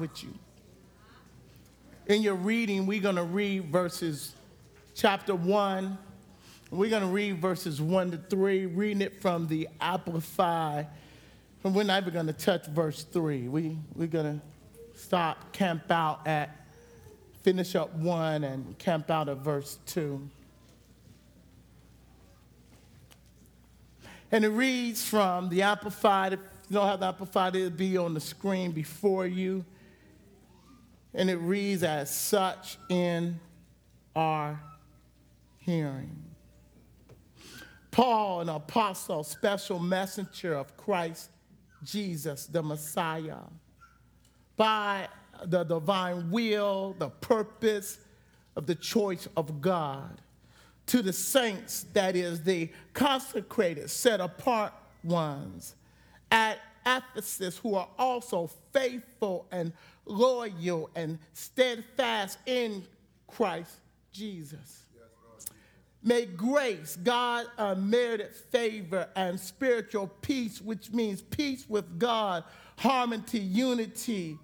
with you. In your reading, we're going to read verses chapter 1. We're going to read verses 1 to 3, reading it from the Amplified. And we're not even going to touch verse 3. We, we're going to stop, camp out at, finish up 1 and camp out at verse 2. And it reads from the Amplified. If you don't have the Amplified, it'll be on the screen before you. And it reads as such in our hearing. Paul, an apostle, special messenger of Christ Jesus, the Messiah, by the divine will, the purpose of the choice of God. To the saints, that is, the consecrated, set apart ones. At Ephesus, who are also faithful and loyal and steadfast in Christ Jesus. May grace, God unmerited favor, and spiritual peace, which means peace with God, harmony, unity,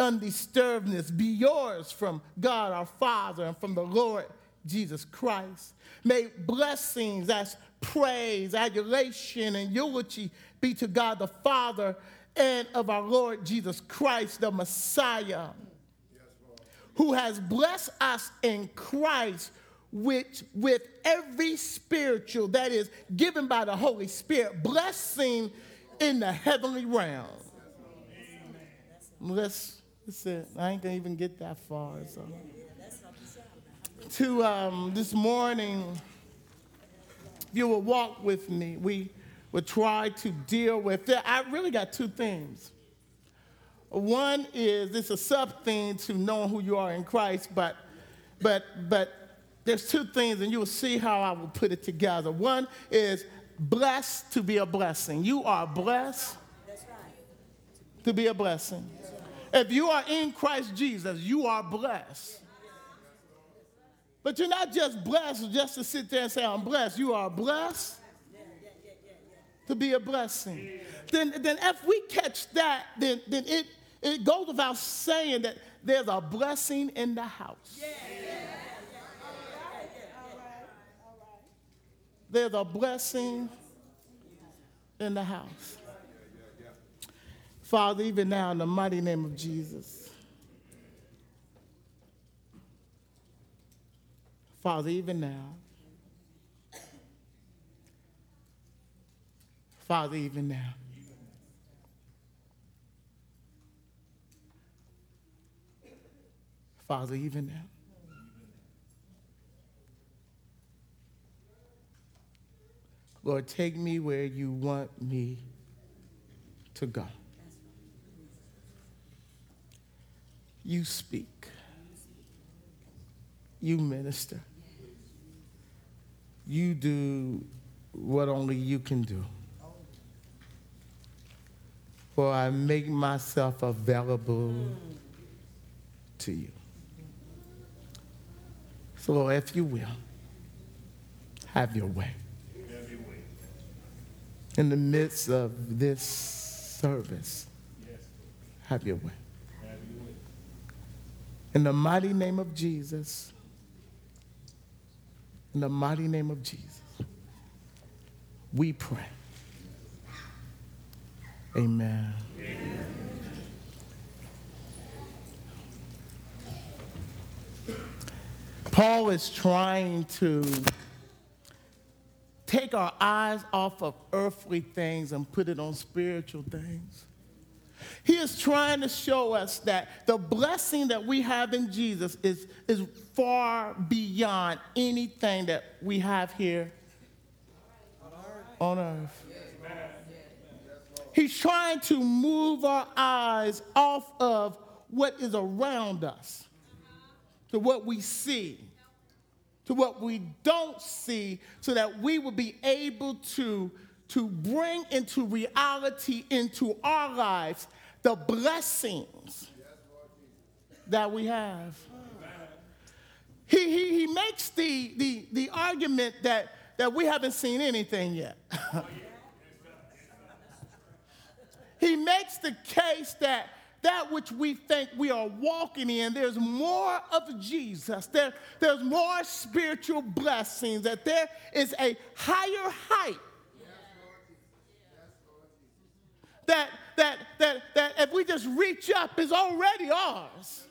undisturbedness, be yours from God our Father and from the Lord Jesus Christ. May blessings as praise, adulation, and eulogy be to God the Father and of our Lord Jesus Christ, the Messiah, who has blessed us in Christ which with every spiritual that is given by the Holy Spirit, blessing in the heavenly realm. Let's, listen, I ain't gonna even get that far. So to um, this morning, if you will walk with me, we will try to deal with it. I really got two things. One is it's a sub thing to knowing who you are in Christ, but but but there's two things, and you will see how I will put it together. One is blessed to be a blessing. You are blessed to be a blessing. If you are in Christ Jesus, you are blessed but you're not just blessed just to sit there and say, I'm blessed. You are blessed to be a blessing. Then, then if we catch that, then, then it, it goes without saying that there's a blessing in the house. There's a blessing in the house. Father, even now, in the mighty name of Jesus. Father, even now, Father, even now. Father, even now. Lord, take me where you want me to go. You speak. You minister you do what only you can do. For I make myself available to you. So, Lord, if you will, have your way. In the midst of this service, have your way. In the mighty name of Jesus. In the mighty name of Jesus, we pray. Amen. Paul is trying to take our eyes off of earthly things and put it on spiritual things. He is trying to show us that the blessing that we have in Jesus is, is far beyond anything that we have here on earth. He's trying to move our eyes off of what is around us to what we see, to what we don't see, so that we will be able to, to bring into reality, into our lives, the blessings that we have. He, he, he makes the, the, the argument that, that we haven't seen anything yet. he makes the case that, that which we think we are walking in, there's more of Jesus. There, there's more spiritual blessings, that there is a higher height. That, that, that, that if we just reach up is already ours.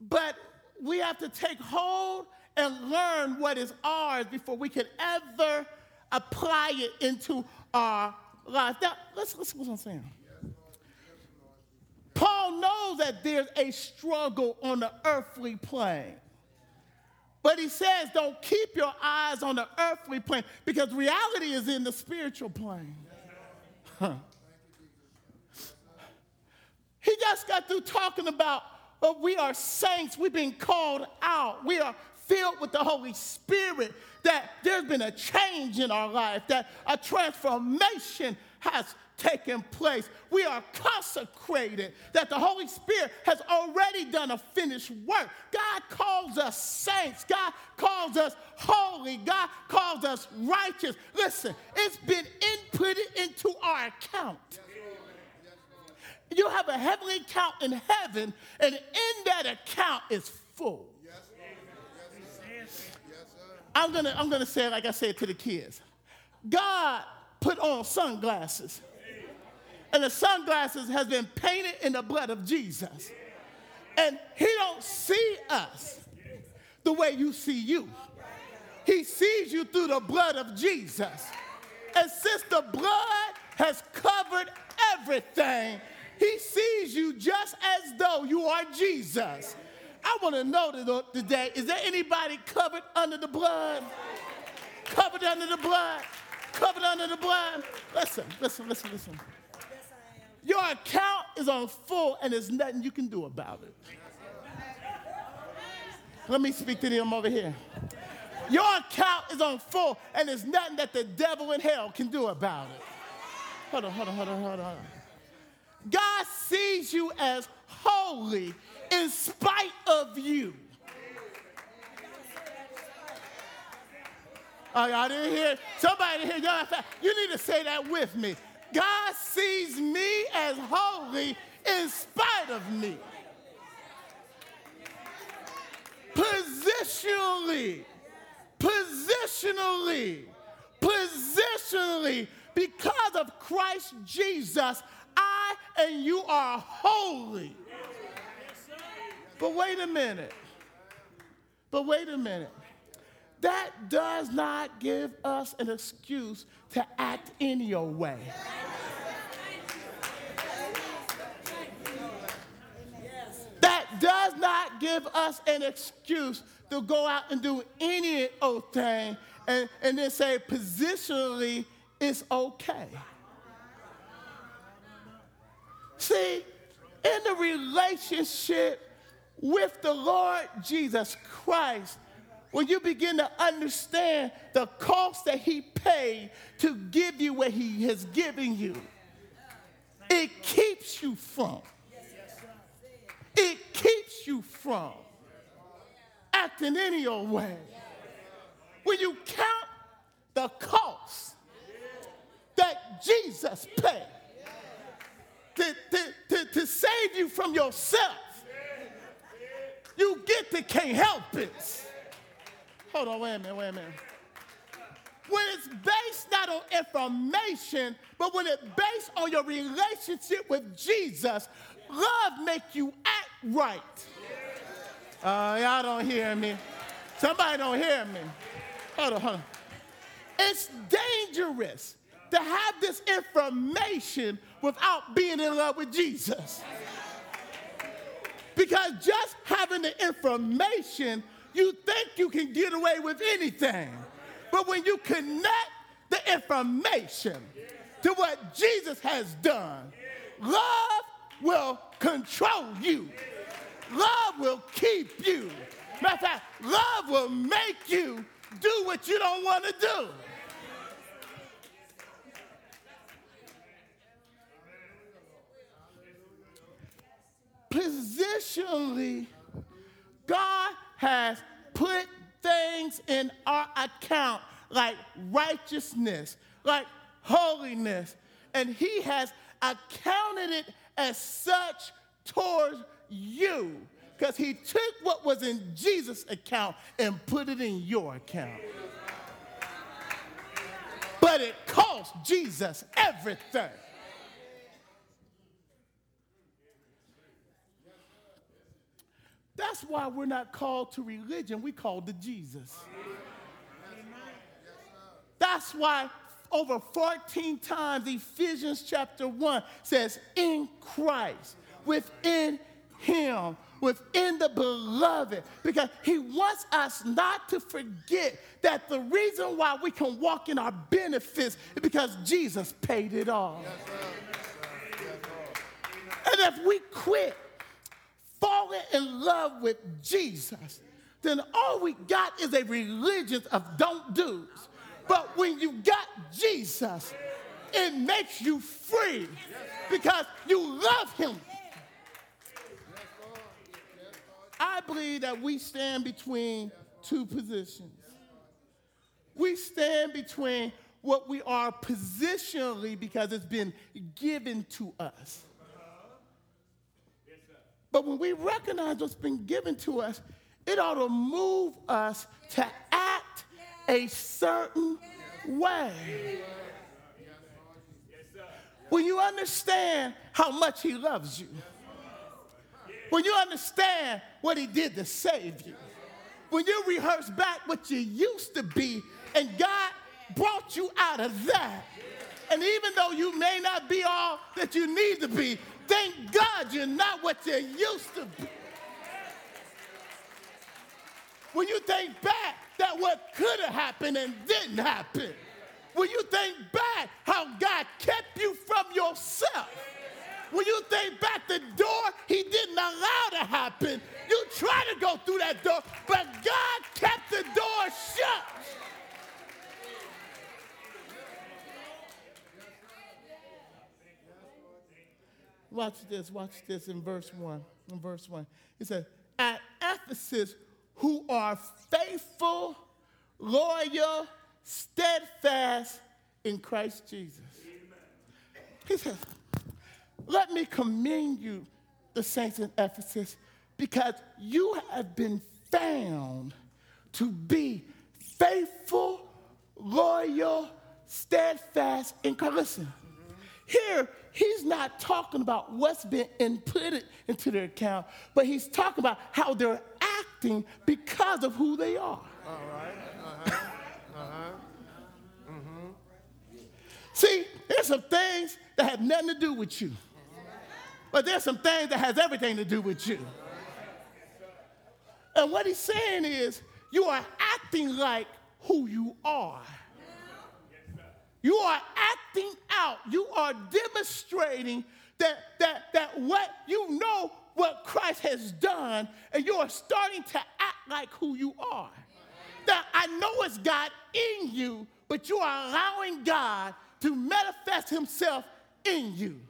But we have to take hold and learn what is ours before we can ever apply it into our life. Now, let's listen what I'm saying. Paul knows that there's a struggle on the earthly plane. But he says, don't keep your eyes on the earthly plane because reality is in the spiritual plane. Huh. He just got through talking about oh, we are saints, we've been called out, we are filled with the Holy Spirit, that there's been a change in our life, that a transformation has taken place. We are consecrated, that the Holy Spirit has already done a finished work. God calls us saints, God calls us holy, God calls us righteous. Listen, it's been inputted into our account. You have a heavenly account in heaven, and in that account is full. I'm gonna, I'm gonna say it like I said to the kids. God put on sunglasses. And the sunglasses has been painted in the blood of Jesus. And he don't see us the way you see you. He sees you through the blood of Jesus. And since the blood has covered everything, he sees you just as though you are Jesus. I want to know today is there anybody covered under the blood? Covered under the blood? Covered under the blood? Listen, listen, listen, listen. Your account is on full and there's nothing you can do about it. Let me speak to them over here. Your account is on full and there's nothing that the devil in hell can do about it. Hold on, hold on, hold on, hold on. God sees you as holy in spite of you. Oh, y'all didn't hear? Somebody here, y'all, you need to say that with me. God sees me as holy in spite of me. Positionally, positionally, positionally, because of Christ Jesus, I and you are holy. But wait a minute. But wait a minute. That does not give us an excuse to act in your way. That does not give us an excuse to go out and do any old thing and, and then say positionally it's okay. See, in the relationship with the Lord Jesus Christ, when you begin to understand the cost that He paid to give you what He has given you, it keeps you from. It keeps you from acting any old way. When you count the cost that Jesus paid to, to, to, to save you from yourself, you get to can't help it. Hold on, wait a minute, wait a minute. When it's based not on information, but when it's based on your relationship with Jesus, love make you act right. Uh, y'all don't hear me. Somebody don't hear me. Hold on, hold on. It's dangerous to have this information without being in love with Jesus. Because just having the information, you think you can get away with anything. But when you connect the information to what Jesus has done, love will control you. Love will keep you. Matter of fact, love will make you do what you don't want to do. Positionally, God has put things in our account like righteousness, like holiness, and He has accounted it as such towards you because he took what was in Jesus' account and put it in your account. But it cost Jesus everything. That's why we're not called to religion, we called to Jesus. That's why over 14 times Ephesians chapter 1 says, in Christ, within Him, within the beloved, because He wants us not to forget that the reason why we can walk in our benefits is because Jesus paid it all. and if we quit falling in love with Jesus, then all we got is a religion of don't do's. But when you got Jesus, it makes you free because you love him. I believe that we stand between two positions. We stand between what we are positionally because it's been given to us. But when we recognize what's been given to us, it ought to move us to act a certain way. When you understand how much He loves you, when you understand what He did to save you, when you rehearse back what you used to be, and God brought you out of that. And even though you may not be all that you need to be, Thank God you're not what you used to be. When you think back that what could have happened and didn't happen. When you think back how God kept you from yourself. When you think back the door he didn't allow to happen, you try to go through that door, but God kept the door shut. Watch this, watch this in verse 1. In verse 1. He said, At Ephesus, who are faithful, loyal, steadfast in Christ Jesus. He says, Let me commend you, the saints in Ephesus, because you have been found to be faithful, loyal, steadfast in Christ. Listen, here he's not talking about what's been inputted into their account, but he's talking about how they're acting because of who they are. All right. Uh-huh. Uh-huh. Mm-hmm. See, there's some things that have nothing to do with you. But there's some things that has everything to do with you. And what he's saying is, you are acting like who you are. You are acting out. You are demonstrating that, that, that what you know what Christ has done, and you are starting to act like who you are. That I know it's God in you, but you are allowing God to manifest Himself in you.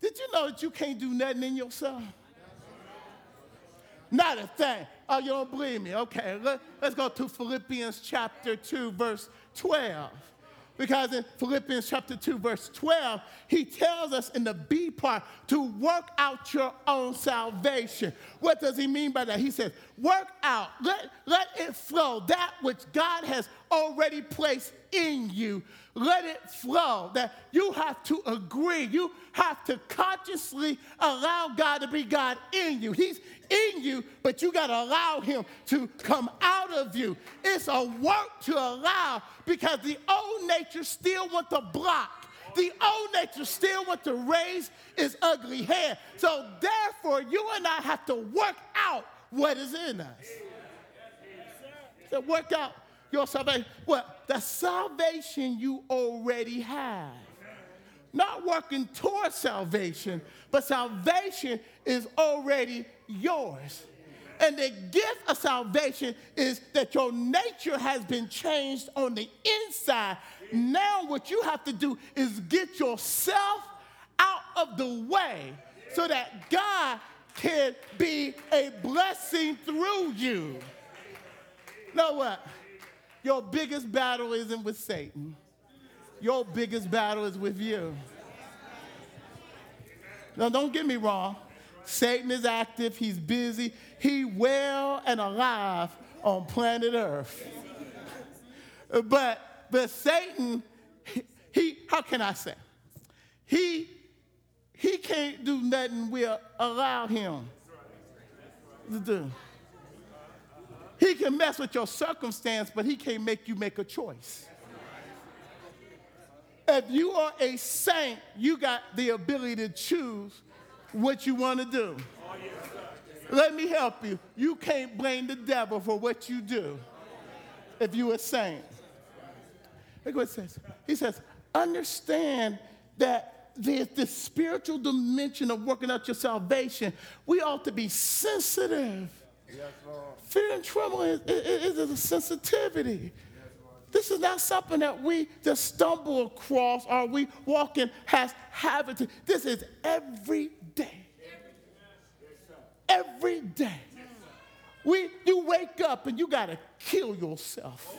Did you know that you can't do nothing in yourself? Not a thing. Oh, you don't believe me? Okay, let, us go to Philippians chapter 2, verse 12. Because in Philippians chapter 2, verse 12, he tells us in the B part to work out your own salvation. What does he mean by that? He says, work out, let, let it flow, that which God has already placed in you. Let it flow. That you have to agree. You have to consciously allow God to be God in you. He's in you, but you got to allow Him to come out of you. It's a work to allow because the old nature still wants to block. The old nature still wants to raise its ugly head. So therefore, you and I have to work out what is in us. So work out your salvation. What? The salvation you already have. Not working towards salvation, but salvation is already yours. And the gift of salvation is that your nature has been changed on the inside. Now, what you have to do is get yourself out of the way so that God can be a blessing through you. Know what? Your biggest battle isn't with Satan. Your biggest battle is with you. Now, don't get me wrong. Satan is active, he's busy, he well and alive on planet Earth. But but Satan, he, how can I say? He he can't do nothing we'll allow him to do. He can mess with your circumstance, but he can't make you make a choice. If you are a saint, you got the ability to choose what you want to do. Let me help you. You can't blame the devil for what you do if you're a saint. Look what it says. He says, understand that there's this spiritual dimension of working out your salvation. We ought to be sensitive. Fear and trembling is, is, is a sensitivity. This is not something that we just stumble across or we walk in has habit. This is every day. Every day. We, you wake up and you got to kill yourself.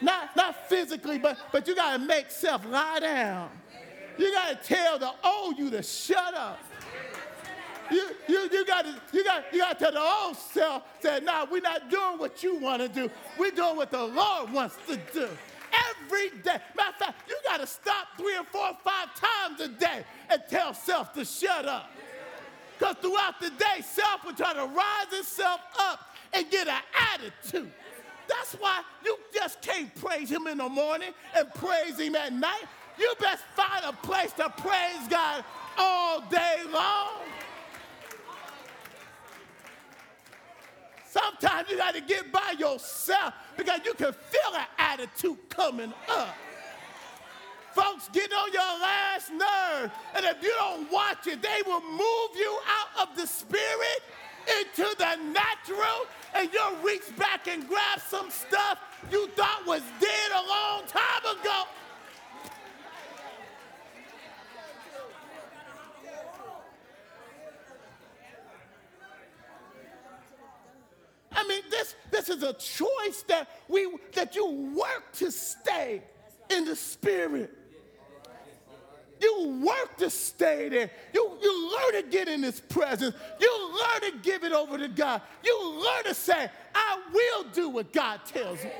Not, not physically, but, but you got to make self lie down. You got to tell the old you to shut up. You, you, you got to you got you got to tell the old self that nah, we're not doing what you want to do. We're doing what the Lord wants to do. Every day. Matter of fact, you got to stop three or four or five times a day and tell self to shut up. Because throughout the day, self will try to rise itself up and get an attitude. That's why you just can't praise him in the morning and praise him at night. You best find a place to praise God all day long. Sometimes you got to get by yourself because you can feel an attitude coming up. Folks getting on your last nerve, and if you don't watch it, they will move you out of the spirit into the natural, and you'll reach back and grab some stuff you thought was dead a long time ago. I mean, this, this is a choice that we that you work to stay in the spirit. You work to stay there. You, you learn to get in His presence. You learn to give it over to God. You learn to say, I will do what God tells me.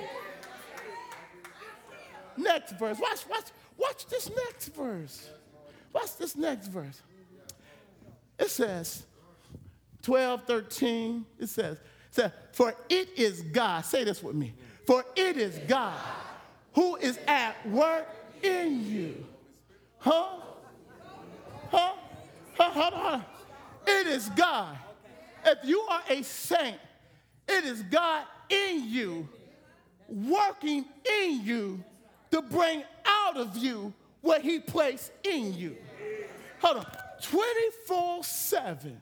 Next verse. Watch, watch, watch this next verse. Watch this next verse. It says, 12, 13, it says, says, For it is God. Say this with me. For it is God who is at work in you Huh? Huh? Huh? Huh? huh. It is God. If you are a saint, it is God in you, working in you to bring out of you what He placed in you. Hold on. 24 7.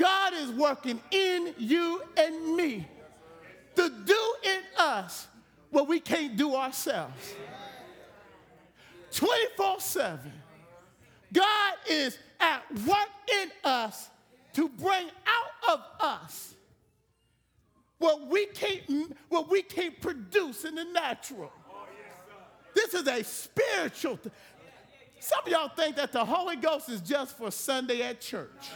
God is working in you and me to do in us what we can't do ourselves. 24 7. God is at work in us to bring out of us what we can't, what we can't produce in the natural. This is a spiritual. Some of y'all think that the Holy Ghost is just for Sunday at church.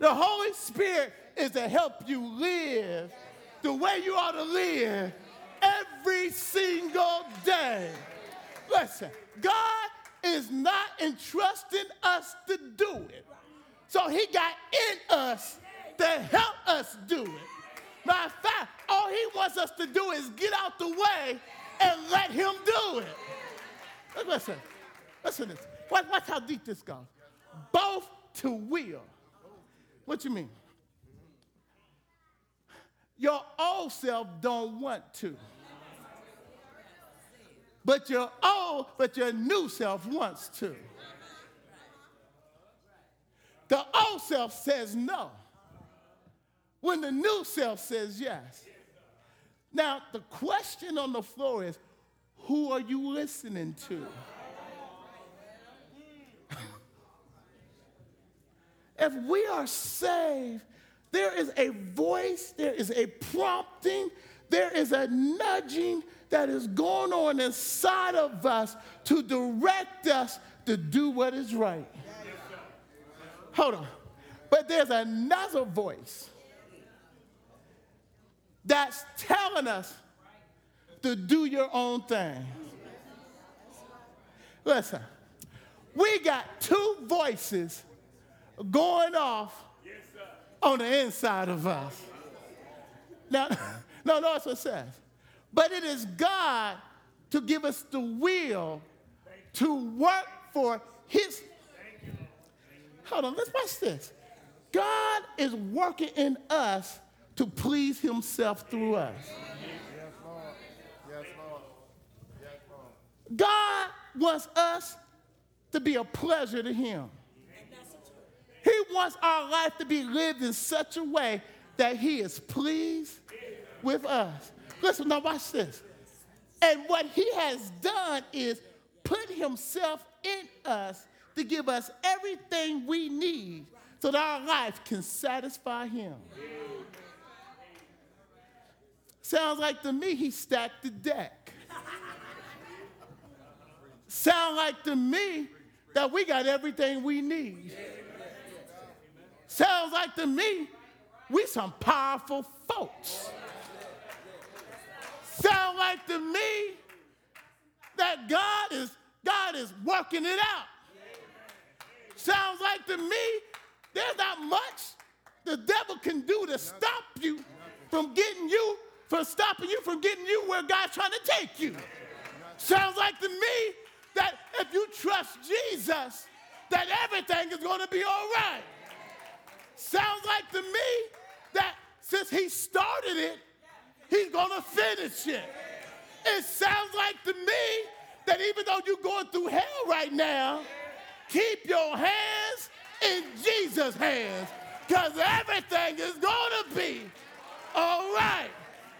The Holy Spirit is to help you live the way you ought to live every single day. Listen, God is not entrusting us to do it. So he got in us to help us do it. Matter of fact, all he wants us to do is get out the way and let him do it. Listen, listen this. Watch, watch how deep this goes. Both to will. What you mean? Your old self don't want to. But your old, but your new self wants to. The old self says no. When the new self says yes. Now, the question on the floor is who are you listening to? If we are saved, there is a voice, there is a prompting, there is a nudging that is going on inside of us to direct us to do what is right. Hold on. But there's another voice that's telling us to do your own thing. Listen, we got two voices going off on the inside of us. Now, no, no, that's what it says. But it is God to give us the will to work for His. Hold on, let's watch this. God is working in us to please Himself through us. Yes, Lord. Yes, Lord. Yes, mom. God wants us to be a pleasure to Him. Wants our life to be lived in such a way that He is pleased with us. Listen, now watch this. And what He has done is put Himself in us to give us everything we need so that our life can satisfy Him. Sounds like to me He stacked the deck. Sound like to me that we got everything we need. Sounds like to me we some powerful folks. Sound like to me that God is God is working it out. Sounds like to me there's not much the devil can do to stop you from getting you, from stopping you from getting you where God's trying to take you. Sounds like to me that if you trust Jesus, that everything is going to be all right. Sounds like to me that since he started it, he's to finish it. It sounds like to me that even though you're going through hell right now, keep your hands in Jesus' hands because everything is to be all right.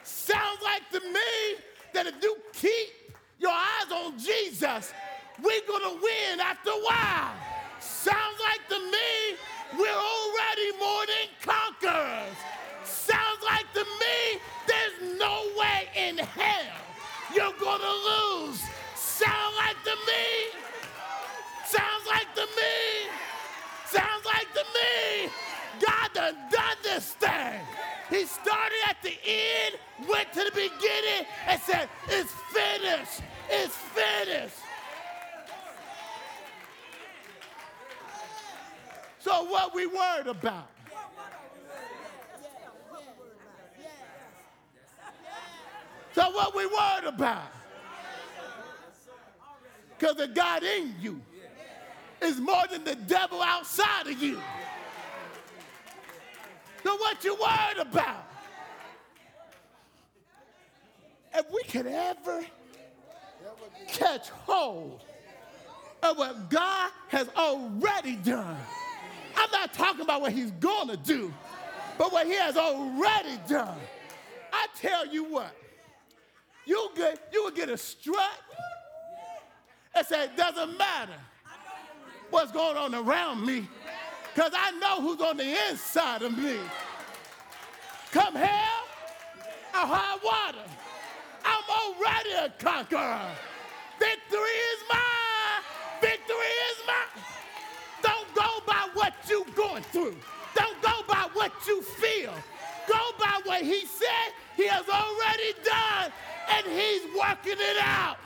Sounds like to me that if you keep your eyes on Jesus, we're to win after a while. Sounds like to me we're more than conquerors. Sounds like to me there's no way in hell you're to lose. Sounds like to me. Sounds like to me. Sounds like to me. God done done this thing. He started at the end, went to the beginning, and said, It's finished. It's finished. So what we worried about? So what we worried about? Because the God in you is more than the devil outside of you. So what you worried about? If we could ever catch hold of what God has already done I'm not talking about what he's going to do, but what he has already done. I tell you what, you get you will get a strut and say, it doesn't matter what's going on around me, because I know who's on the inside of me. Come hell or high water, I'm already a conqueror. Victory is mine. Victory is mine what you're going through. Don't go by what you feel. Go by what he said he has already done, and he's working it out.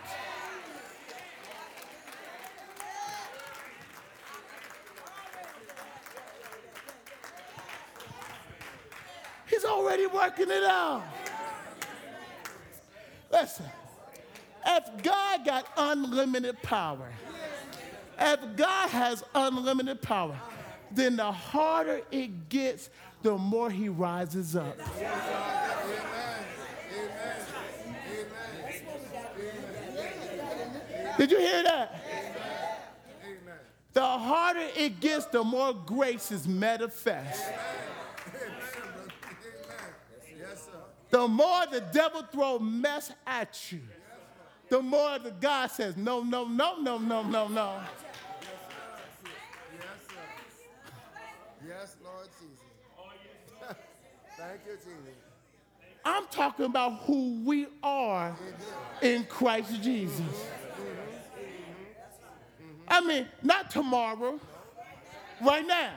He's already working it out. Listen, if God got unlimited power, if God has unlimited power, then the harder it gets, the more he rises up. Did you hear that? The harder it gets, the more grace is manifest. The more the devil throw mess at you, the more the God says, no, no, no, no, no, no, no. Yes, Lord Jesus. Oh, Thank you, Jesus. I'm talking about who we are in Christ Jesus. I I mean, not tomorrow, right now.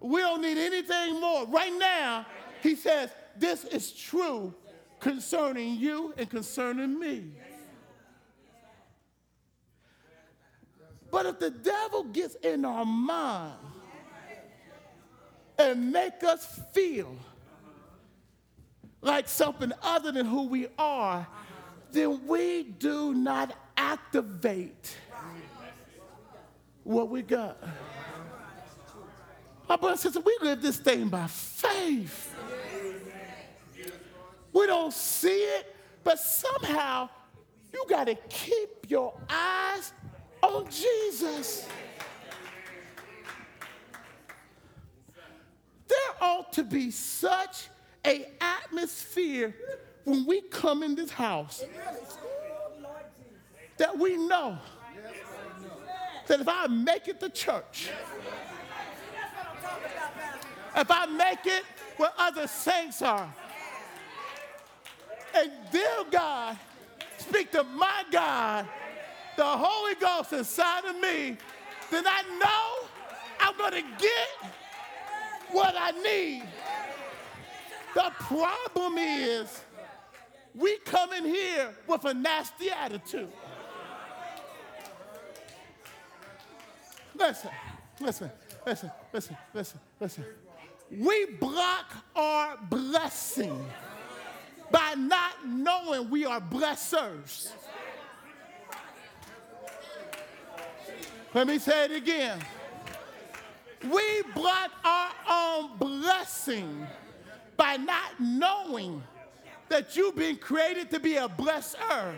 We don't need anything more. Right now, he says, This is true concerning you and concerning me. But if the devil gets in our mind and make us feel like something other than who we are, then we do not activate what we got. My brother and we live this thing by faith. We don't see it, but somehow you got to keep your eyes on Jesus. There ought to be such a atmosphere when we come in this house that we know that if I make it to church, if I make it where other saints are, and dear God, speak to my God, the Holy Ghost inside of me, then I know I'm going to get what I need. The problem is, we come in here with a nasty attitude. Listen, listen, listen, listen, listen, listen. We block our blessing by not knowing we are blessers. Let me say it again. We block our own blessing by not knowing that you've been created to be a blesser.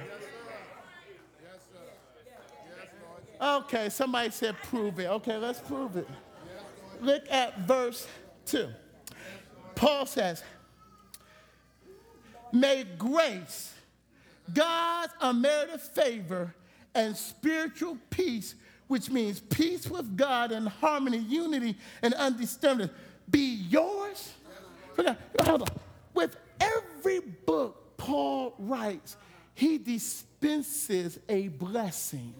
Okay, somebody said prove it. Okay, let's prove it. Look at verse 2. Paul says, May grace, God's unmerited favor, and spiritual peace, which means peace with God and harmony, unity, and understanding, be yours. With every book Paul writes, he dispenses a blessing.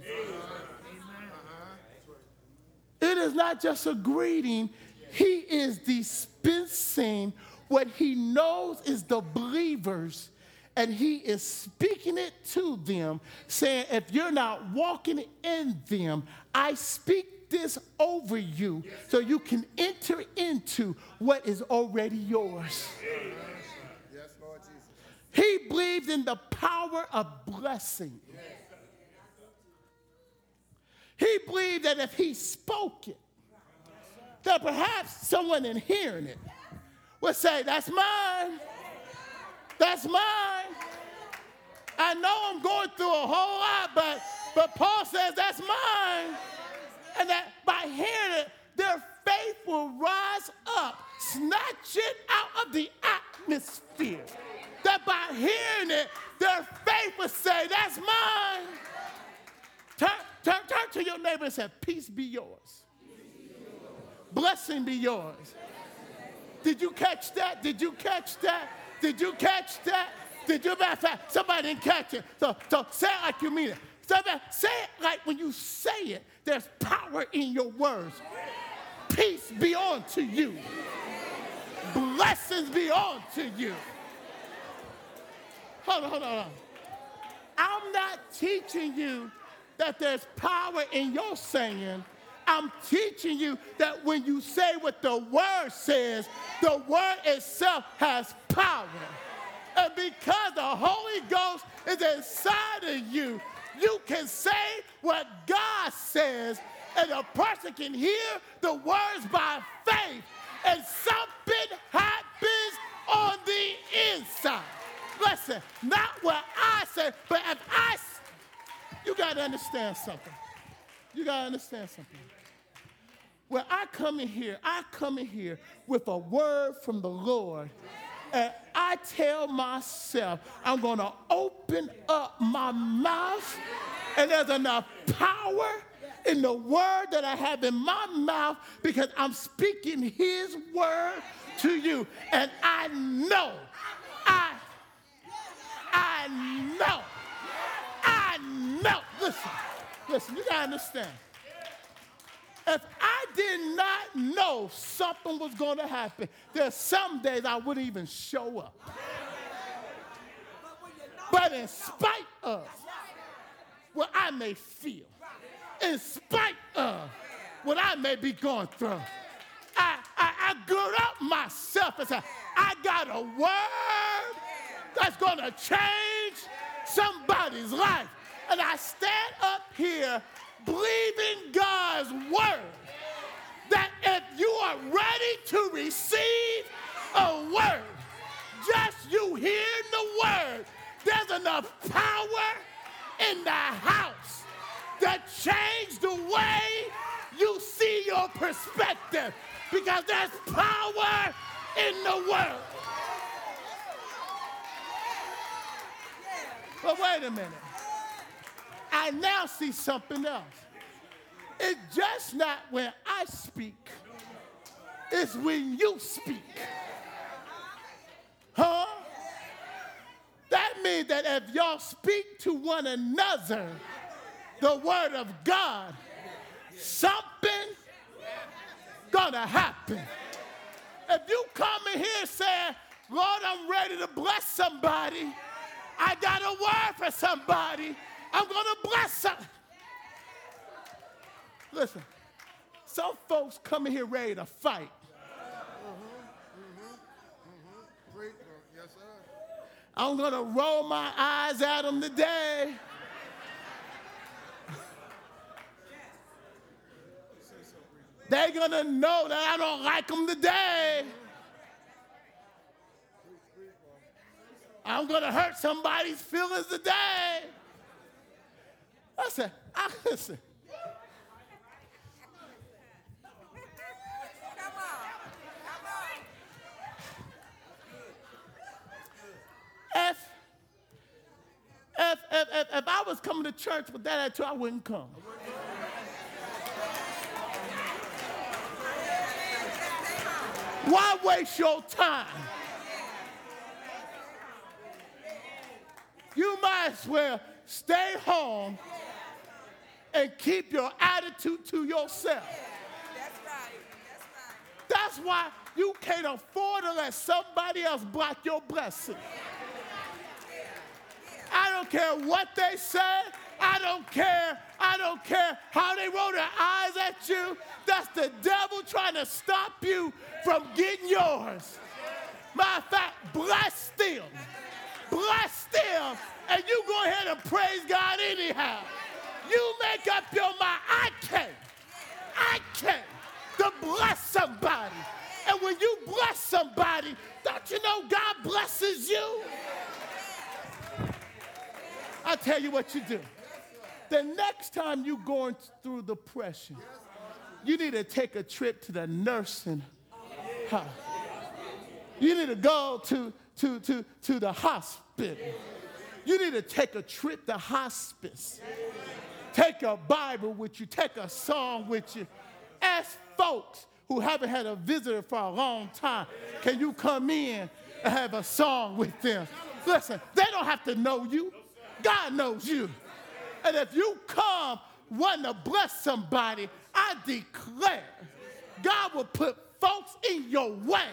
It is not just a greeting, he is dispensing what he knows is the believers and he is speaking it to them, saying, If you're not walking in them, I speak this over you so you can enter into what is already yours. Yes, Lord Jesus. He believed in the power of blessing. He believed that if he spoke it, that perhaps someone in hearing it would say, That's mine. That's mine. I know I'm going through a whole lot, but, but Paul says, That's mine. And that by hearing it, their faith will rise up, snatch it out of the atmosphere. That by hearing it, their faith will say, That's mine. Turn, turn, turn to your neighbor and say, Peace be yours. Blessing be yours. Did you catch that? Did you catch that? Did you catch that? Did you? Matter fact, somebody didn't catch it. So, so say it like you mean it. Say it like when you say it, there's power in your words. Peace be on to you. Blessings be on to you. Hold on, hold on, hold on. I'm not teaching you that there's power in your saying. I'm teaching you that when you say what the word says, the word itself has power. And because the Holy Ghost is inside of you, you can say what God says, and a person can hear the words by faith, and something happens on the inside. Listen, not what I say, but if I, you got to understand something. You got to understand something. When I come in here, I come in here with a word from the Lord. And I tell myself, I'm going to open up my mouth, and there's enough power in the word that I have in my mouth because I'm speaking His word to you. And I know, I, I know, I know. Listen, listen, you gotta understand. If I did not know something was gonna happen, there's some days I wouldn't even show up. But in spite of what I may feel, in spite of what I may be going through, I, I, I up myself and say, I got a word that's going to change somebody's life. And I stand up here believing God's word if you are ready to receive a word, just you hearing the word, there's enough power in the house that change the way you see your perspective because there's power in the world. But wait a minute. I now see something else. It's just not when I speak, it's when you speak. Huh? That means that if y'all speak to one another the word of God, something gonna happen. If you come in here saying, Lord, I'm ready to bless somebody, I got a word for somebody, I'm gonna bless some. Listen, some folks come in here ready to fight. I'm gonna roll my eyes at them today. They're gonna know that I don't like them today. I'm gonna hurt somebody's feelings today. I said, I listen. If, if, if, if, if I was coming to church with that attitude, I wouldn't come. Why waste your time? You might as well stay home and keep your attitude to yourself. That's why you can't afford to let somebody else block your blessing. I don't care what they say. I don't care. I don't care how they roll their eyes at you. That's the devil trying to stop you from getting yours. Matter of fact, bless them. Bless them. And you go ahead and praise God anyhow. You make up your mind. I came. I came to bless somebody. And when you bless somebody, don't you know God blesses you? I tell you what you do. The next time you're going through depression, you need to take a trip to the nursing house. You need to go to, to, to, to the hospital. You need to take a trip to hospice. Take a Bible with you, take a song with you. Ask folks who haven't had a visitor for a long time, can you come in and have a song with them? Listen, they don't have to know you. God knows you. And if you come wanting to bless somebody, I declare God will put folks in your way.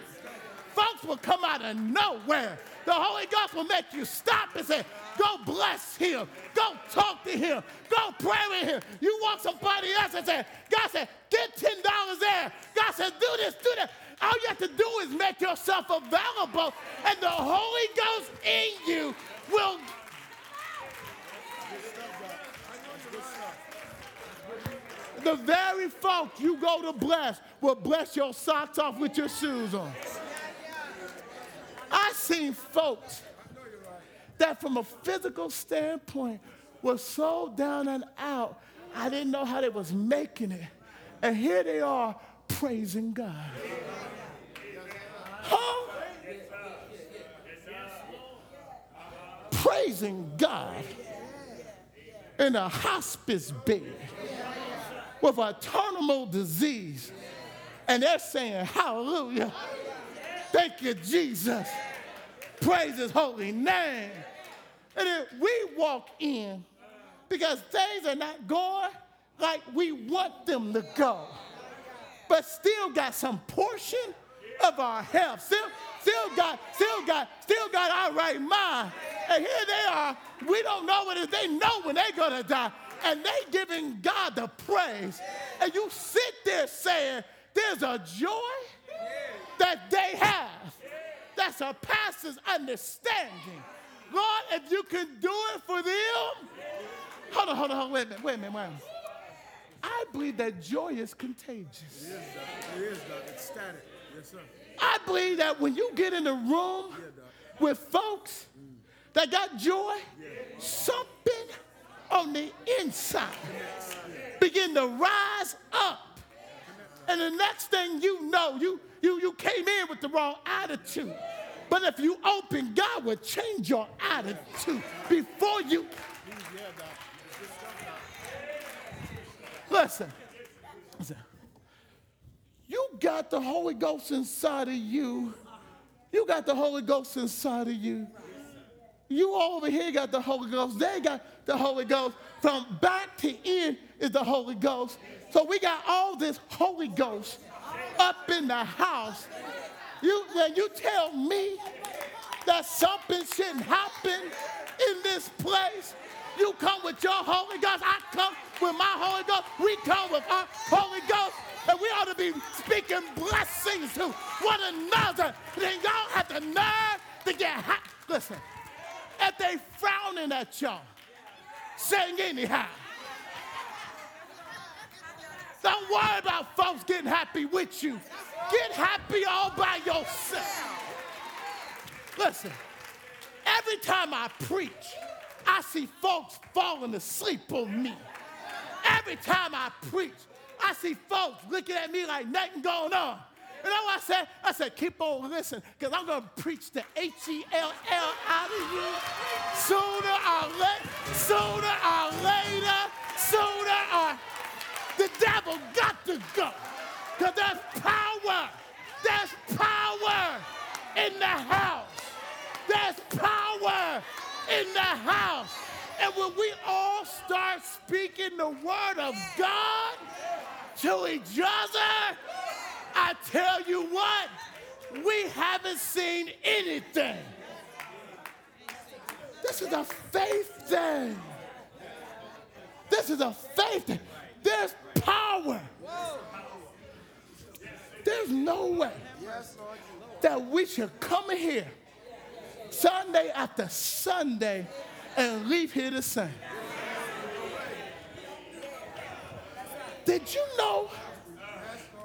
Folks will come out of nowhere. The Holy Ghost will make you stop and say, Go bless him. Go talk to him. Go pray with him. You want somebody else and say, God said, get $10 there. God said, do this, do that. All you have to do is make yourself available, and the Holy Ghost in you will the very folks you go to bless will bless your socks off with your shoes on. I seen folks that from a physical standpoint were so down and out, I didn't know how they was making it. And here they are praising God. Huh? Praising God in a hospice bed with a terminal disease. And they're saying, Hallelujah. Thank you, Jesus. Praise his holy name. And then we walk in because things are not going like we want them to go. But still got some portion of our health. Still, still got, still got, still got our right mind. And here they are. We don't know what it is. They know when they're gonna die. And they giving God the praise. And you sit there saying, there's a joy that they have that surpasses understanding. Lord, if you can do it for them, hold on, hold on, hold on, wait a minute, wait a minute, wait a minute. I believe that joy is contagious. It is, Doc. It is, Doc. Ecstatic. Yes, sir. I believe that when you get in a room with folks mm. That got joy, something on the inside begin to rise up. And the next thing you know, you, you, you came in with the wrong attitude. But if you open, God will change your attitude before you. Listen, listen. You got the Holy Ghost inside of you. You got the Holy Ghost inside of you. You all over here got the Holy Ghost. They got the Holy Ghost. From back to end is the Holy Ghost. So we got all this Holy Ghost up in the house. You, when you tell me that something shouldn't happen in this place, you come with your Holy Ghost. I come with my Holy Ghost. We come with our Holy Ghost. And we ought to be speaking blessings to one another. Then y'all have the nerve to get hot. Listen, if they frowning at y'all, sing anyhow. Don't worry about folks getting happy with you. Get happy all by yourself. Listen, every time I preach, I see folks falling asleep on me. Every time I preach, I see folks looking at me like nothing going on. You know what I said? I said, keep on listening, because I'm going to preach the H-E-L-L out of you sooner or later, sooner or later, sooner or the devil got to go. Because there's power. There's power in the house. There's power in the house. And when we all start speaking the word of God to each other, I tell you what, we haven't seen anything. This is a faith thing. This is a faith thing. There's power. There's no way that we should come here Sunday after Sunday and leave here the same. Did you know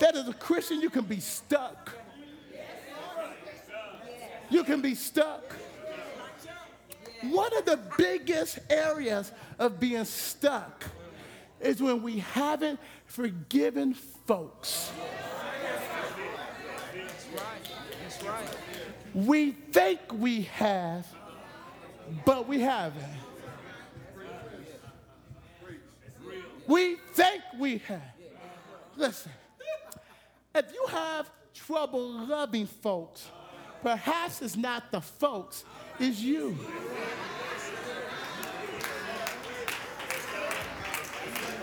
that as a Christian you can be stuck? You can be stuck. One of the biggest areas of being stuck is when we haven't forgiven folks. We think we have, but we haven't. We think we have. Listen, if you have trouble loving folks, perhaps it's not the folks, it's you.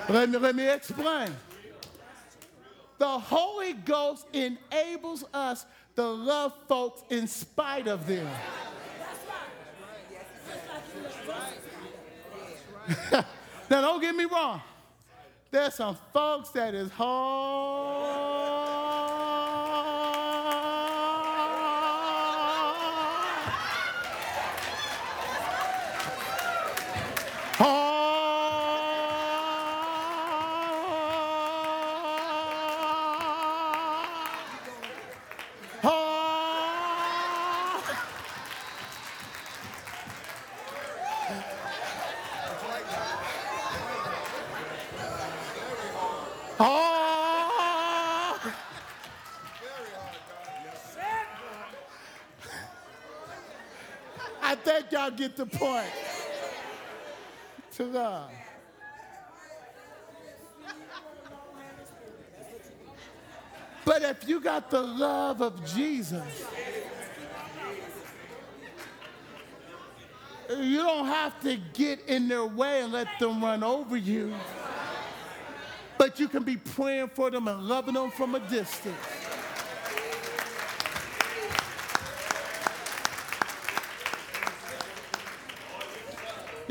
Let me, let me explain. The Holy Ghost enables us to love folks in spite of them. now, don't get me wrong. There's some folks that is hard. Get the point. God. But if you got the love of Jesus, You don't have to get in their way and let them run over you. But you can be praying for them and loving them from a distance.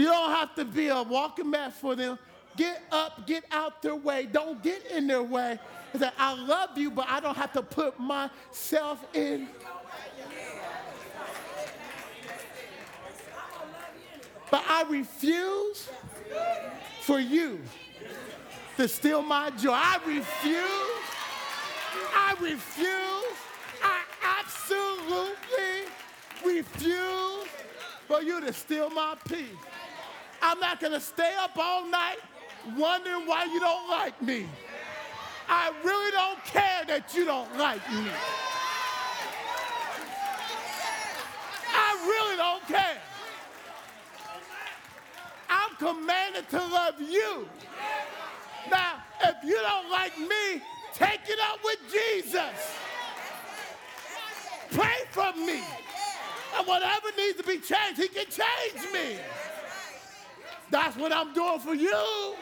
You don't have to be a walking mat for them. Get up, get out their way. Don't get in their way. Said, I love you, but I don't have to put myself in. But I refuse for you to steal my joy. I refuse. I refuse. I absolutely refuse for you to steal my peace. I'm not going to stay up all night wondering why you don't like me. I really don't care that you don't like me. I really don't care. I'm commanded to love you. Now, if you don't like me, take it up with Jesus. Pray for me. And whatever needs to be changed, he can change me. That's what I'm doing for you.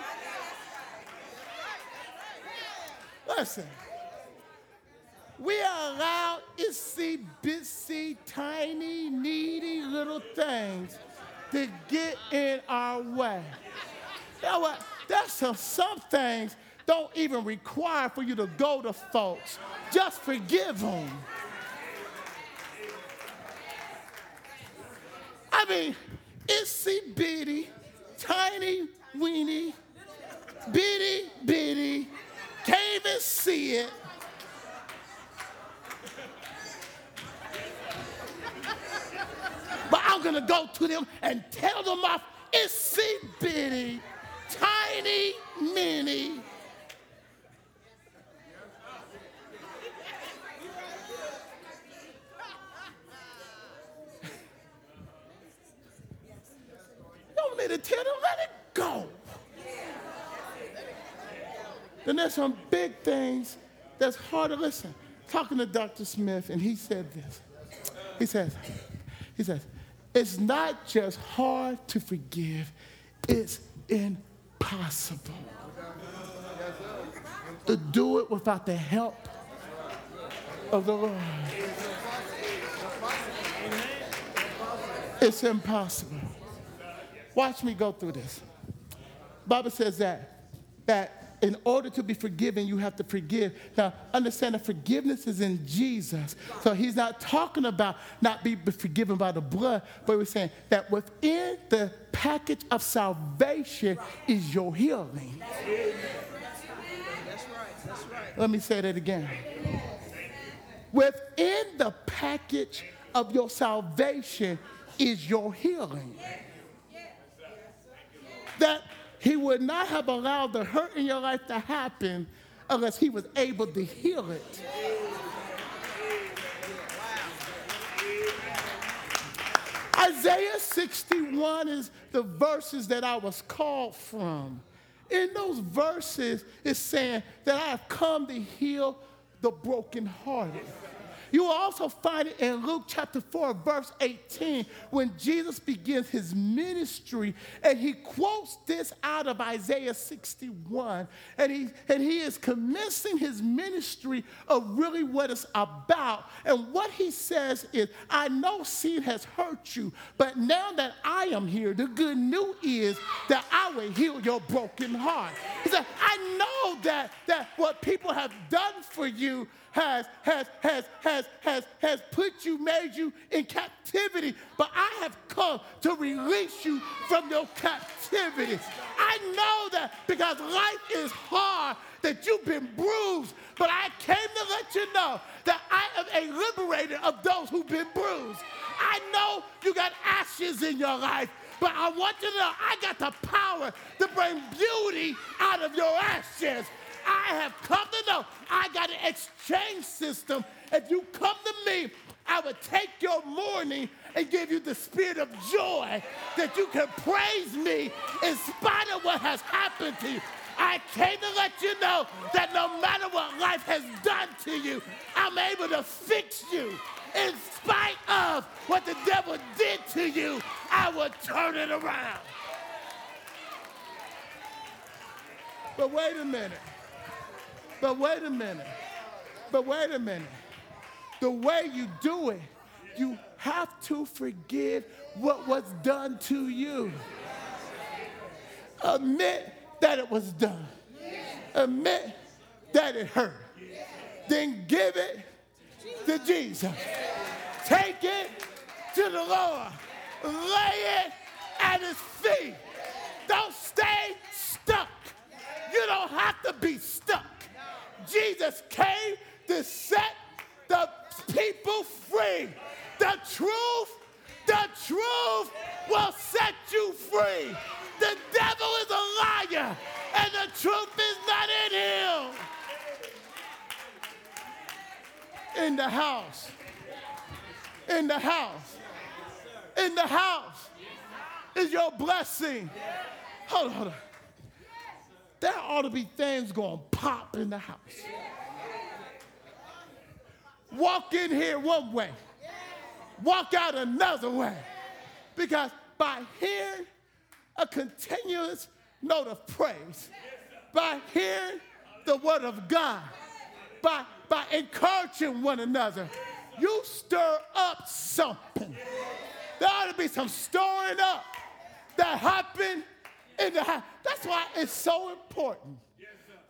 Listen, we are allowed itsy bitsy, tiny, needy little things to get in our way. You know what? There's some, some things don't even require for you to go to folks. Just forgive them. I mean, itsy bitty, tiny, weeny, bitty, bitty, can't even see it. But I'm gonna go to them and tell them off itsy bitty, tiny, mini. You to tell them, let it go. Then there's some big things that's hard to listen. Talking to Dr. Smith, and he said this. He says, he says, it's not just hard to forgive, it's impossible to do it without the help of the Lord. It's impossible. Watch me go through this. Bible says that that in order to be forgiven, you have to forgive. Now, understand that forgiveness is in Jesus. So he's not talking about not being forgiven by the blood, but we're saying that within the package of salvation is your healing. Let me say that again. Within the package of your salvation is your healing. That he would not have allowed the hurt in your life to happen unless he was able to heal it. Isaiah 61 is the verses that I was called from. In those verses, it's saying that I have come to heal the brokenhearted. You will also find it in Luke chapter 4, verse 18, when Jesus begins his ministry and he quotes this out of Isaiah 61. And he, and he is commencing his ministry of really what it's about. And what he says is, I know sin has hurt you, but now that I am here, the good news is that I will heal your broken heart. He said, I know that, that what people have done for you has, has, has, has, has, has put you, made you in captivity, but I have come to release you from your captivity. I know that because life is hard, that you've been bruised, but I came to let you know that I am a liberator of those who've been bruised. I know you got ashes in your life, but I want you to know I got the power to bring beauty out of your ashes. I have come to know I got an exchange system. If you come to me, I will take your mourning and give you the spirit of joy that you can praise me in spite of what has happened to you. I came to let you know that no matter what life has done to you, I'm able to fix you. In spite of what the devil did to you, I will turn it around. But wait a minute. But wait a minute. But wait a minute. The way you do it, you have to forgive what was done to you. Admit that it was done. Admit that it hurt. Then give it to Jesus. Take it to the Lord. Lay it at his feet. Don't stay stuck. You don't have to be stuck. Jesus came to set the people free. The truth, the truth will set you free. The devil is a liar, and the truth is not in him. In the house. In the house. In the house is your blessing. Hold on, hold on. There ought to be things going pop in the house. Walk in here one way, walk out another way. Because by hearing a continuous note of praise, by hearing the word of God, by, by encouraging one another, you stir up something. There ought to be some stirring up that happen in the house. That's why it's so important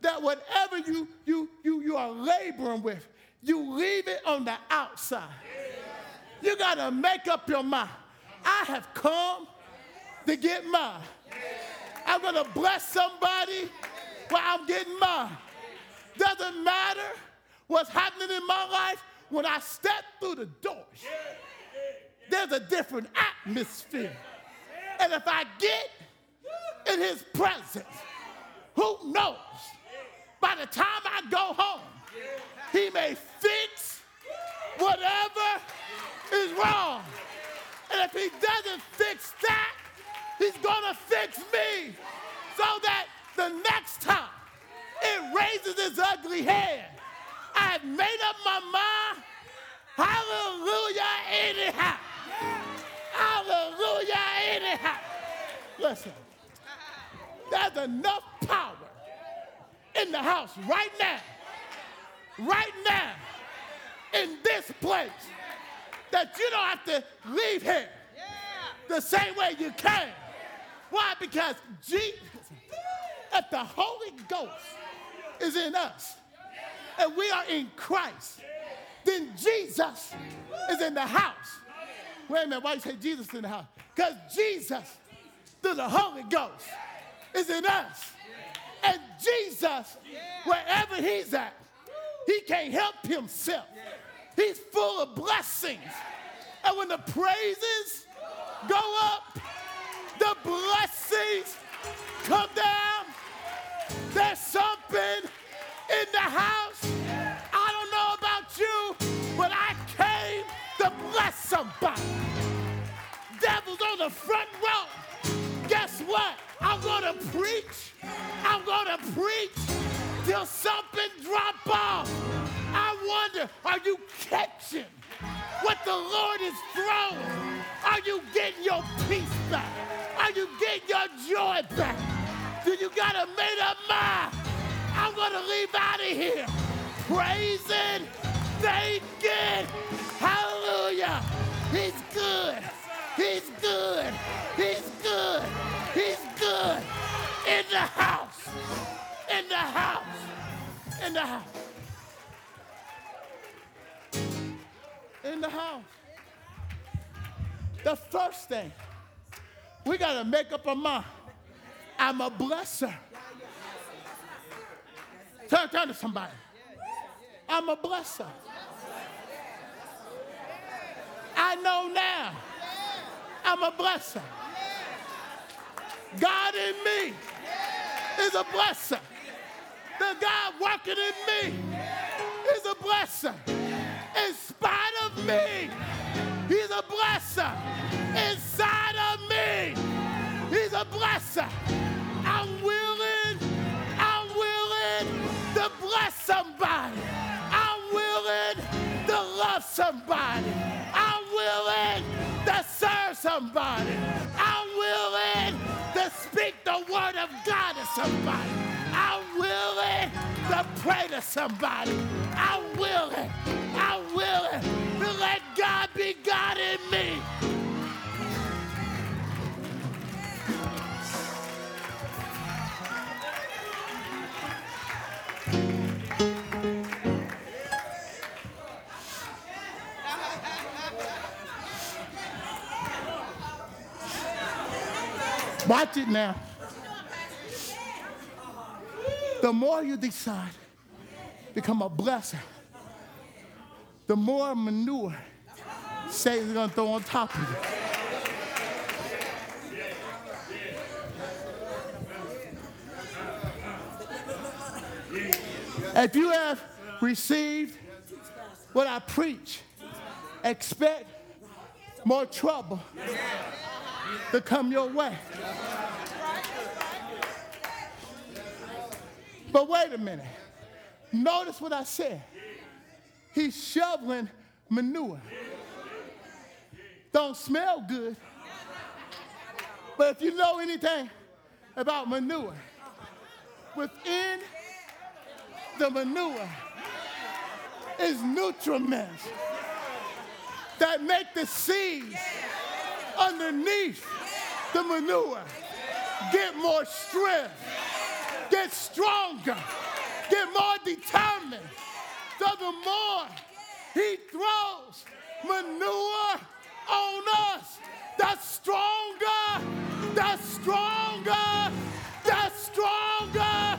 that whatever you, you, you, you are laboring with, you leave it on the outside. You got to make up your mind. I have come to get mine. I'm going to bless somebody while I'm getting mine. Doesn't matter what's happening in my life when I step through the doors. There's a different atmosphere. And if I get in his presence, who knows? By the time I go home, he may fix whatever is wrong. And if he doesn't fix that, he's gonna fix me so that the next time it raises its ugly head, I've made up my mind. Hallelujah, anyhow. Hallelujah, anyhow. Listen, there's enough power in the house right now, right now, in this place, that you don't have to leave here the same way you came. Why? Because Jesus, if the Holy Ghost is in us and we are in Christ, then Jesus is in the house. Wait a minute, why you say Jesus is in the house? Because Jesus, through the Holy Ghost, is in us. And Jesus, wherever he's at, he can't help himself. He's full of blessings. And when the praises go up, the blessings come down. There's something in the house. I don't know about you, but I came to bless somebody. Devil's on the front row. Guess what? I'm going to preach. I'm going to preach till something drop off. I wonder, are you catching what the Lord is throwing? Are you getting your peace back? Are you getting your joy back? Do you got a made up mind? I'm going to leave out of here praising, thanking, hallelujah. He's good. He's good. He's good. He's good. In the house. In the house. In the house. In the house. The first thing, we got to make up our mind. I'm a blesser. Turn, turn to somebody. I'm a blesser. I know now I'm a blesser. God in me is a blessing. The God working in me is a blessing. In spite of me, He's a blessing. Inside of me, He's a blessing. I'm willing, I'm willing to bless somebody. I'm willing to love somebody. I'm willing to serve somebody. I'm the word of God to somebody. I'm willing to pray to somebody. I'm willing, I'm willing to let God be God in me. Watch it now. The more you decide to become a blessing, the more manure Satan's gonna throw on top of you. If you have received what I preach, expect more trouble to come your way. But wait a minute. Notice what I said. He's shoveling manure. Don't smell good. But if you know anything about manure, within the manure is nutriments that make the seeds underneath the manure get more strength, get stronger, get more determined. So the more he throws manure on us, the stronger, the stronger, the stronger,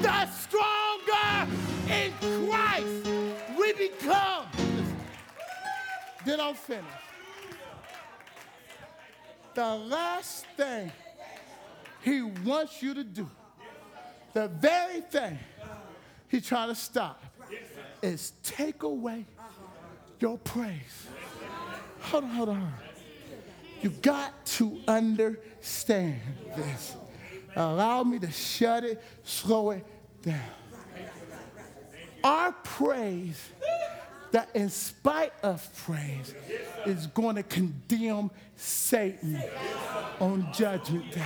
the stronger in Christ we become. Then I'm finished. The last thing he wants you to do, the very thing he's trying to stop, is take away your praise. Hold on, hold on. You got to understand this. Allow me to shut it, slow it down. Our praise, that in spite of praise, is going to condemn Satan on judgment day.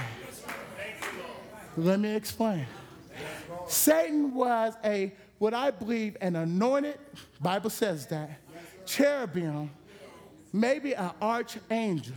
Let me explain. Satan was a, what I believe, an anointed, Bible says that, cherubim, maybe an archangel.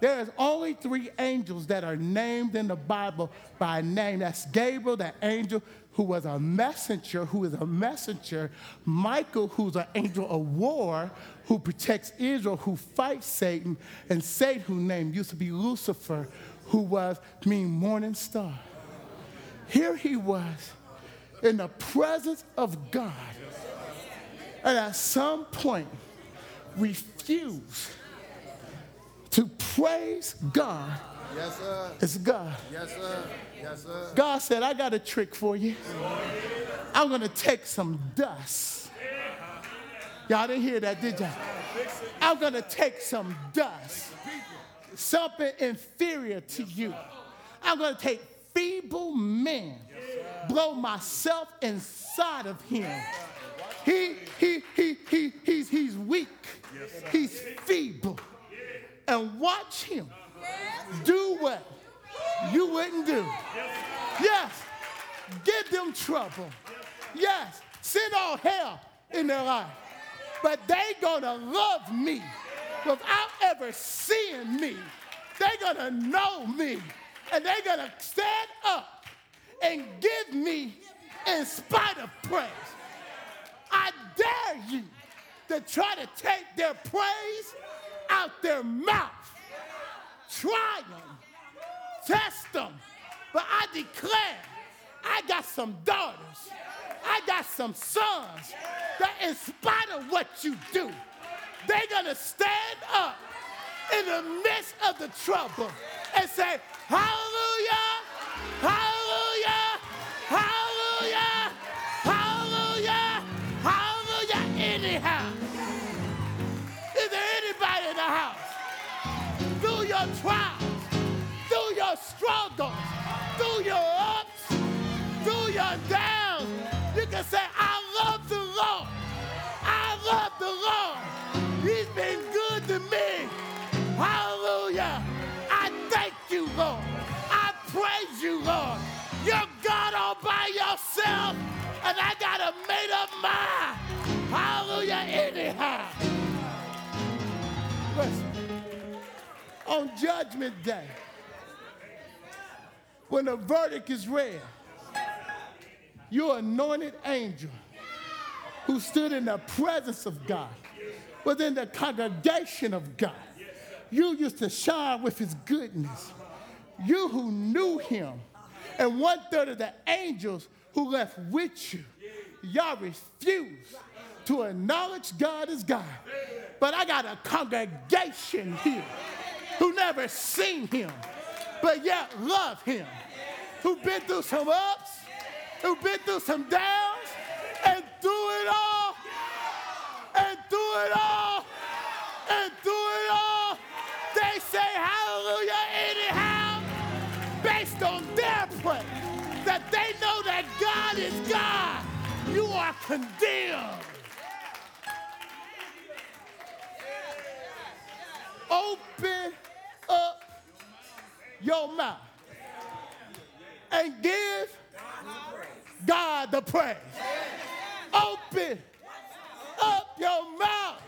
There's only three angels that are named in the Bible by name. That's Gabriel, that angel who was a messenger, who is a messenger. Michael, who's an angel of war, who protects Israel, who fights Satan. And Satan, who name used to be Lucifer, who was, mean morning star. Here he was in the presence of God. And at some point, refused to praise God Yes, sir. as God. Yes, sir. Yes, sir. God said, I got a trick for you. I'm going to take some dust. Y'all didn't hear that, did y'all? I'm going to take some dust, something inferior to you. I'm going to take feeble men, blow myself inside of him. He, he, he, he, he's, he's weak, he's feeble. And watch him do what you wouldn't do. Yes, give them trouble. Yes, send all hell in their life. But they gonna love me without ever seeing me. They gonna know me. And they're gonna stand up and give me in spite of praise. I dare you to try to take their praise out their mouth. Try them. Test them. But I declare, I got some daughters. I got some sons that, in spite of what you do, they're gonna stand up in the midst of the trouble and say, Hallelujah, Hallelujah, Hallelujah, Hallelujah, Hallelujah. Anyhow, is there anybody in the house? Through your trials, through your struggles, through your ups, through your downs, you can say, I love the myself, and I got a made up mind. Hallelujah, anyhow. Listen, on Judgment Day, when the verdict is read, your anointed angel who stood in the presence of God, within the congregation of God, you used to shine with his goodness. You who knew him, and one third of the angels who left with you, y'all refuse to acknowledge God as God. But I got a congregation here who never seen him, but yet love him, who been through some ups, who been through some downs, and through it all, and through it all, and through God is God. You are condemned. Open up your mouth and give God the praise. Open up your mouth.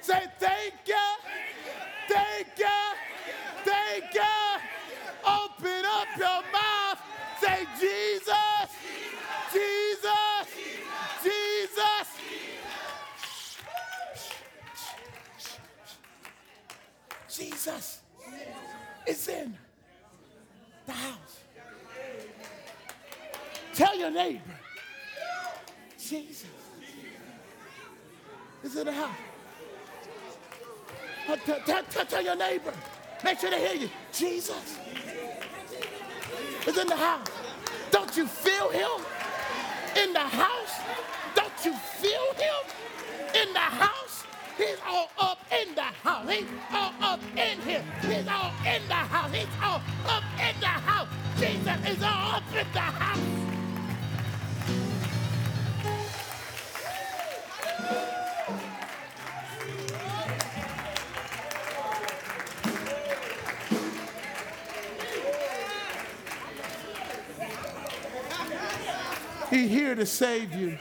Say thank you, thank you, thank you. Open up your mouth. Say Jesus, Jesus, Jesus. Jesus is in the house. Tell your neighbor, Jesus is in the house. Tell- tell- tell your neighbor, make sure they hear you. Jesus is in the house. Don't you feel him in the house? Don't you feel him in the house? He's all up in the house. He's all up in here. He's all in the house. He's all up in the house. Jesus is all up in the house. He's here to save you.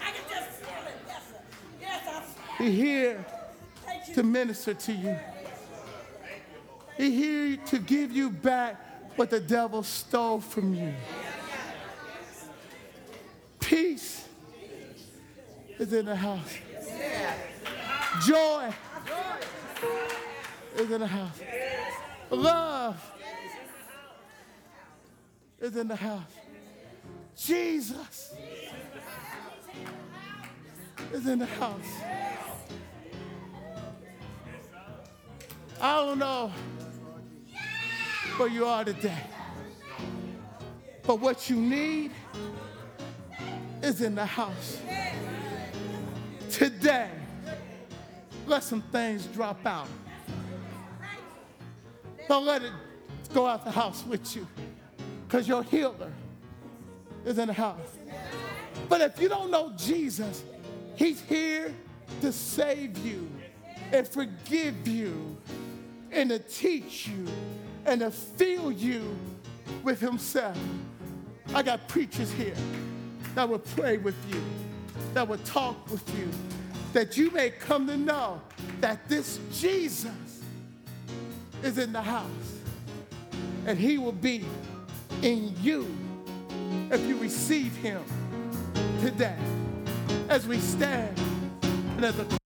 I can just feel it. Yes, sir. Yes, I feel He's here to minister to you. He's here to give you back what the devil stole from you. Peace is in the house. Joy is in the house. Love is in the house. Jesus is in the house. I don't know where you are today, but what you need is in the house. Today, let some things drop out. Don't let it go out the house with you, because your healer is in the house. But if you don't know Jesus, He's here to save you and forgive you and to teach you and to fill you with Himself. I got preachers here that will pray with you, that will talk with you, that you may come to know that this Jesus is in the house and He will be in you if you receive Him today as we stand and as a